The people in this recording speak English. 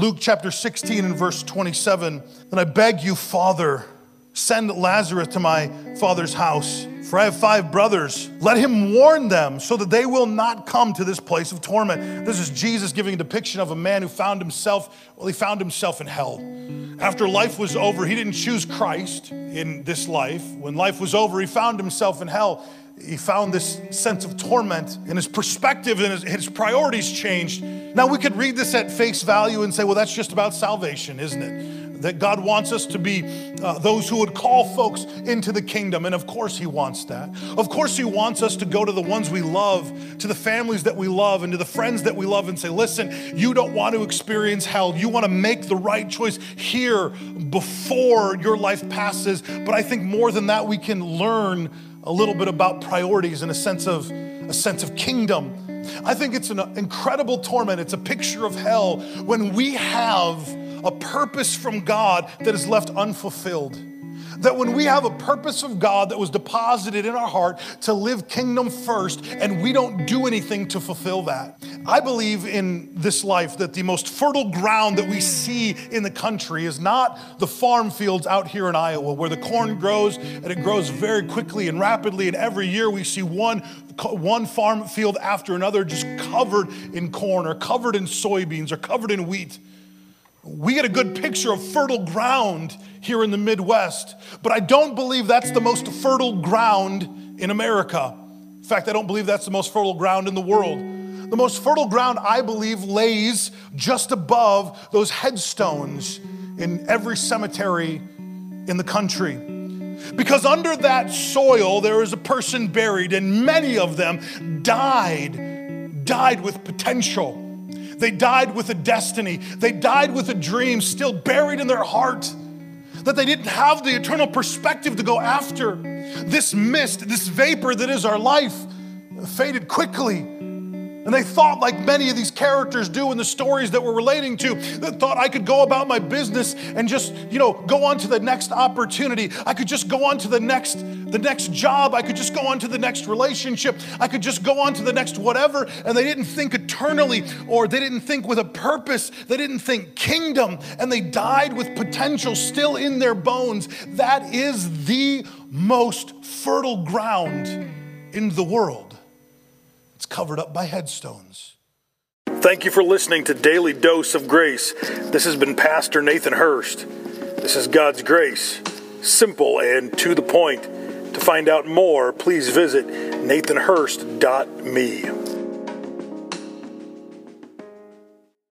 Luke chapter 16 and verse 27. Then I beg you, Father, send Lazarus to my father's house, for I have five brothers. Let him warn them so that they will not come to this place of torment. This is Jesus giving a depiction of a man who found himself, well, he found himself in hell. After life was over, he didn't choose Christ in this life. When life was over, he found himself in hell he found this sense of torment and his perspective and his, his, priorities changed. Now, we could read this at face value and say, well, that's just about salvation, isn't it? That God wants us to be uh, those who would call folks into the kingdom. And of course, He wants that. Of course, He wants us to go to the ones we love, to the families that we love, and to the friends that we love and say, listen, you don't want to experience hell. You want to make the right choice here before your life passes. But I think more than that, we can learn a little bit about priorities and a sense of a sense of kingdom. I think it's an incredible torment. It's a picture of hell when we have a purpose from God that is left unfulfilled. That when we have a purpose of God that was deposited in our heart to live kingdom first and we don't do anything to fulfill that. I believe in this life that the most fertile ground that we see in the country is not the farm fields out here in Iowa where the corn grows and it grows very quickly and rapidly. And every year we see one, one farm field after another just covered in corn or covered in soybeans or covered in wheat. We get a good picture of fertile ground here in the Midwest, but I don't believe that's the most fertile ground in America. In fact, I don't believe that's the most fertile ground in the world. The most fertile ground, I believe, lays just above those headstones in every cemetery in the country. Because under that soil, there is a person buried, and many of them died, died with potential they died with a destiny. They died with a dream still buried in their heart that they didn't have the eternal perspective to go after. This mist, this vapor that is our life, faded quickly. And they thought, like many of these characters do in the stories that we're relating to, that thought I could go about my business and just, you know, go on to the next opportunity. I could just go on to the next, the next job. I could just go on to the next relationship. I could just go on to the next whatever. And they didn't think eternally, or they didn't think with a purpose. They didn't think kingdom, and they died with potential still in their bones. That is the most fertile ground in the world. It's covered up by headstones. Thank you for listening to Daily Dose of Grace. This has been Pastor Nathan Hurst. This is God's grace, simple and to the point. To find out more, please visit nathanhurst.me.